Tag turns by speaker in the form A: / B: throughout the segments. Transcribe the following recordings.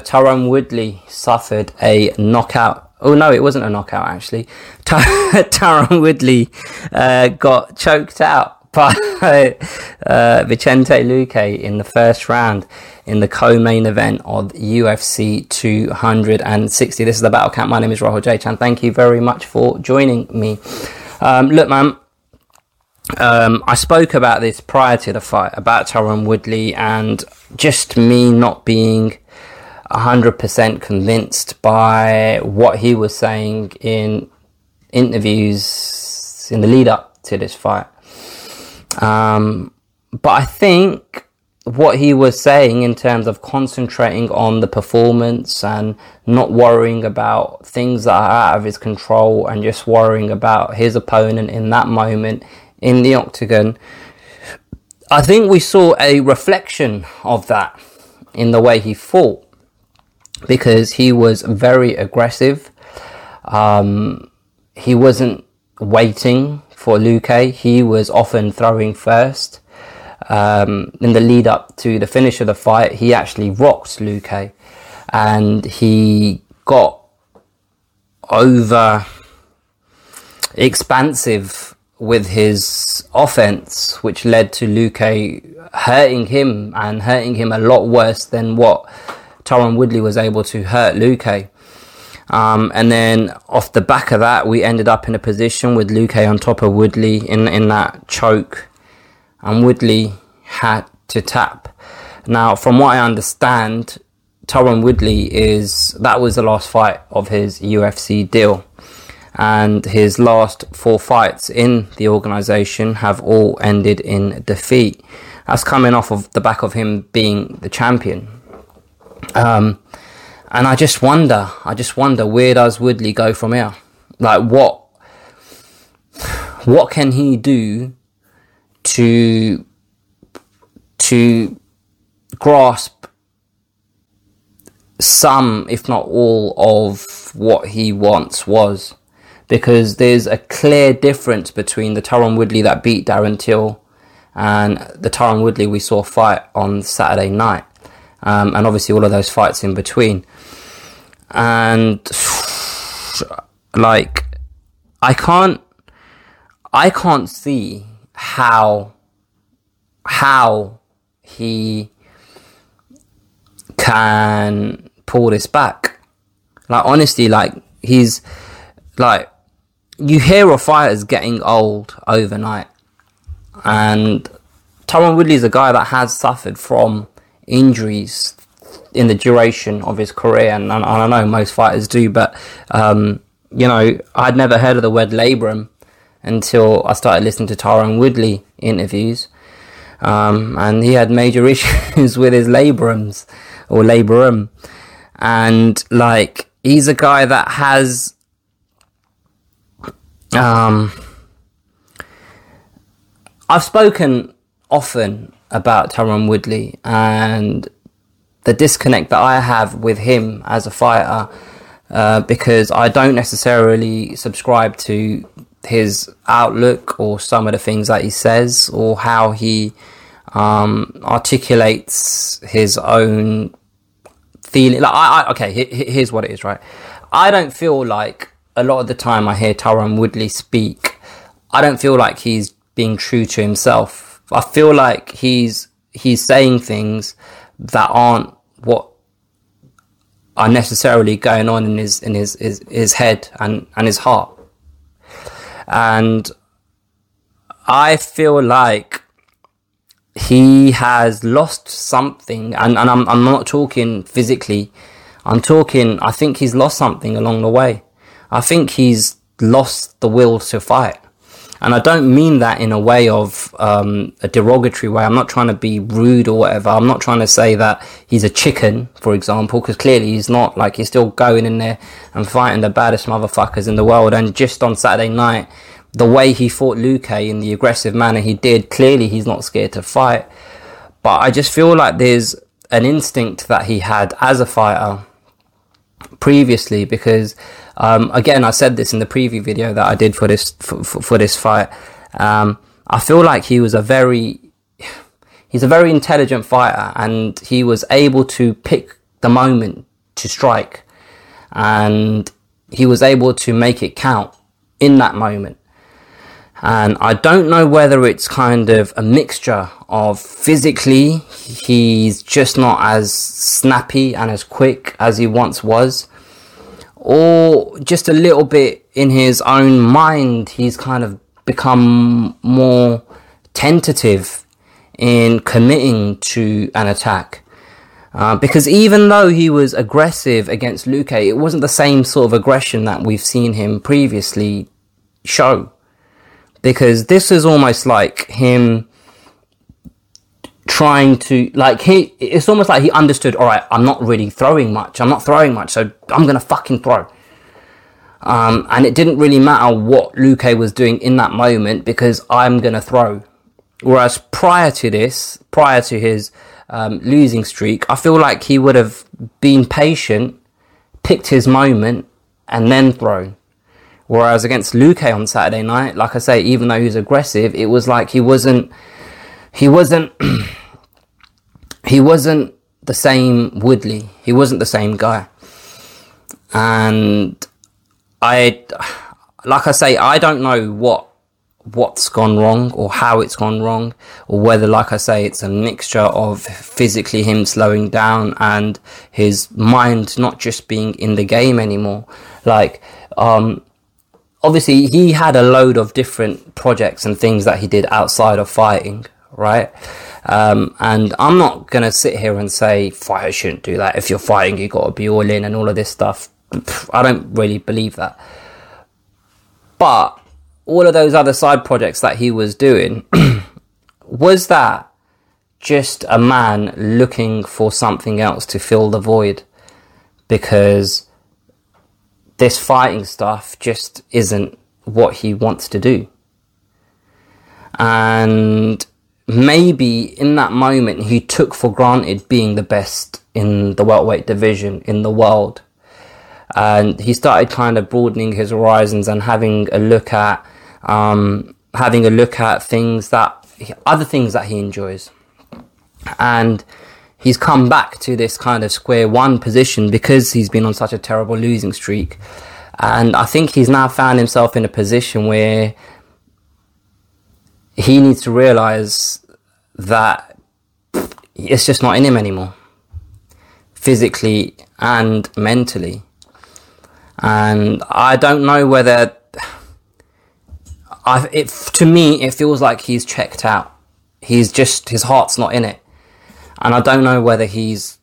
A: Tyron Woodley suffered a knockout. Oh no, it wasn't a knockout actually. Tyron Woodley uh, got choked out by uh, Vicente Luque in the first round in the co-main event of UFC 260. This is the Battle Camp. My name is Rahul J. Chan. Thank you very much for joining me. Um, look, man. Um, I spoke about this prior to the fight about Tyron Woodley and just me not being 100% convinced by what he was saying in interviews in the lead up to this fight. Um, but I think what he was saying in terms of concentrating on the performance and not worrying about things that are out of his control and just worrying about his opponent in that moment in the octagon. I think we saw a reflection of that in the way he fought because he was very aggressive. Um, he wasn't waiting for Luque. He was often throwing first. Um, in the lead up to the finish of the fight, he actually rocked Luque and he got over expansive with his offense, which led to Luque hurting him and hurting him a lot worse than what Tyron Woodley was able to hurt Luque. Um, and then off the back of that, we ended up in a position with Luque on top of Woodley in in that choke, and Woodley had to tap. Now, from what I understand, Tyron Woodley is that was the last fight of his UFC deal, and his last four fights in the organization have all ended in defeat. That's coming off of the back of him being the champion. Um, and I just wonder, I just wonder where does Woodley go from here? Like what, what can he do to, to grasp some, if not all, of what he once was? Because there's a clear difference between the Tyron Woodley that beat Darren Till and the Tyron Woodley we saw fight on Saturday night um, and obviously all of those fights in between. And like, I can't, I can't see how, how he can pull this back. Like honestly, like he's like you hear of fighters getting old overnight, and Tyron Woodley is a guy that has suffered from injuries in the duration of his career, and, and I know most fighters do, but um, you know, I'd never heard of the word labrum until I started listening to Tyron Woodley interviews, um, and he had major issues with his labrums or labrum, and like he's a guy that has. Um, I've spoken often about Tyron Woodley and the disconnect that I have with him as a fighter uh, because I don't necessarily subscribe to his outlook or some of the things that he says or how he um, articulates his own feeling. Like I, I okay, here's what it is. Right, I don't feel like a lot of the time I hear Tyron Woodley speak. I don't feel like he's being true to himself I feel like he's he's saying things that aren't what are necessarily going on in his in his his, his head and, and his heart. And I feel like he has lost something and, and I'm I'm not talking physically. I'm talking I think he's lost something along the way. I think he's lost the will to fight. And I don't mean that in a way of um, a derogatory way. I'm not trying to be rude or whatever. I'm not trying to say that he's a chicken, for example, because clearly he's not. Like, he's still going in there and fighting the baddest motherfuckers in the world. And just on Saturday night, the way he fought Luque in the aggressive manner he did, clearly he's not scared to fight. But I just feel like there's an instinct that he had as a fighter previously because um, again, I said this in the preview video that I did for this for, for, for this fight. Um, I feel like he was a very he's a very intelligent fighter, and he was able to pick the moment to strike. And he was able to make it count in that moment. And I don't know whether it's kind of a mixture of physically, he's just not as snappy and as quick as he once was, or just a little bit in his own mind, he's kind of become more tentative in committing to an attack. Uh, because even though he was aggressive against Luque, it wasn't the same sort of aggression that we've seen him previously show. Because this is almost like him trying to, like, he, it's almost like he understood, alright, I'm not really throwing much, I'm not throwing much, so I'm gonna fucking throw. Um, and it didn't really matter what Luque was doing in that moment because I'm gonna throw. Whereas prior to this, prior to his um, losing streak, I feel like he would have been patient, picked his moment, and then thrown. Whereas against Luque on Saturday night, like I say, even though he was aggressive, it was like he wasn't, he wasn't, he wasn't the same Woodley. He wasn't the same guy. And I, like I say, I don't know what what's gone wrong or how it's gone wrong or whether like i say it's a mixture of physically him slowing down and his mind not just being in the game anymore like um obviously he had a load of different projects and things that he did outside of fighting right um, and I'm not gonna sit here and say fighters shouldn't do that. If you're fighting, you got to be all in and all of this stuff. I don't really believe that. But all of those other side projects that he was doing, was that just a man looking for something else to fill the void? Because this fighting stuff just isn't what he wants to do. And maybe in that moment he took for granted being the best in the welterweight division in the world. And he started kind of broadening his horizons and having a look at um, having a look at things that other things that he enjoys, and he's come back to this kind of square one position because he's been on such a terrible losing streak, and I think he's now found himself in a position where he needs to realize that it's just not in him anymore, physically and mentally. And I don't know whether I, it, to me, it feels like he's checked out. He's just his heart's not in it, and I don't know whether he's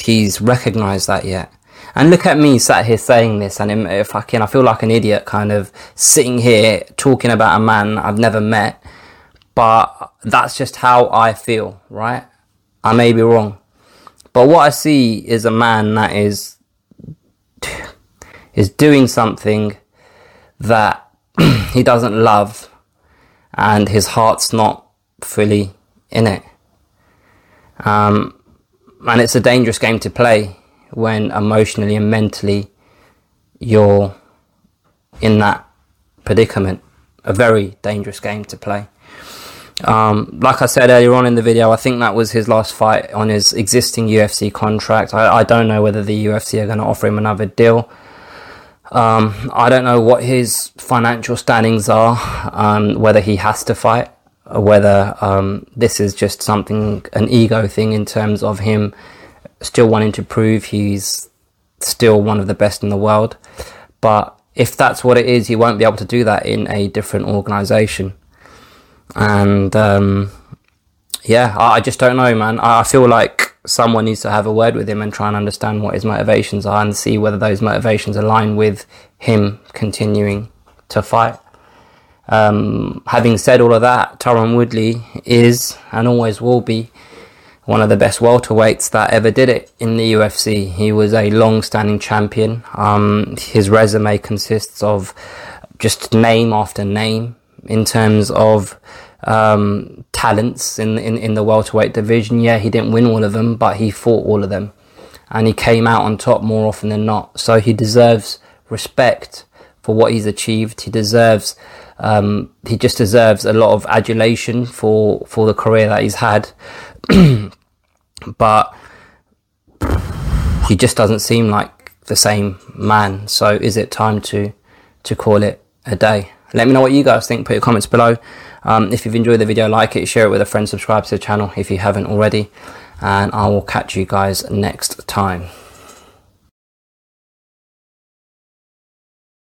A: he's recognised that yet. And look at me sat here saying this, and if I can, I feel like an idiot, kind of sitting here talking about a man I've never met. But that's just how I feel, right? I may be wrong, but what I see is a man that is is doing something that he doesn't love and his heart's not fully in it. Um, and it's a dangerous game to play when emotionally and mentally you're in that predicament. A very dangerous game to play. Um, like I said earlier on in the video, I think that was his last fight on his existing UFC contract. I, I don't know whether the UFC are going to offer him another deal. Um, I don't know what his financial standings are, um, whether he has to fight, whether um, this is just something, an ego thing in terms of him still wanting to prove he's still one of the best in the world. But if that's what it is, he won't be able to do that in a different organization. And um, yeah, I, I just don't know, man. I, I feel like someone needs to have a word with him and try and understand what his motivations are and see whether those motivations align with him continuing to fight. Um, having said all of that, Tyron Woodley is and always will be one of the best welterweights that ever did it in the UFC. He was a long-standing champion. Um, his resume consists of just name after name in terms of um, talents in, in, in the welterweight division. Yeah, he didn't win all of them, but he fought all of them. And he came out on top more often than not. So he deserves respect for what he's achieved. He deserves, um, he just deserves a lot of adulation for, for the career that he's had. but he just doesn't seem like the same man. So is it time to to call it a day? Let me know what you guys think. Put your comments below. Um, if you've enjoyed the video, like it, share it with a friend, subscribe to the channel if you haven't already, and I will catch you guys next time.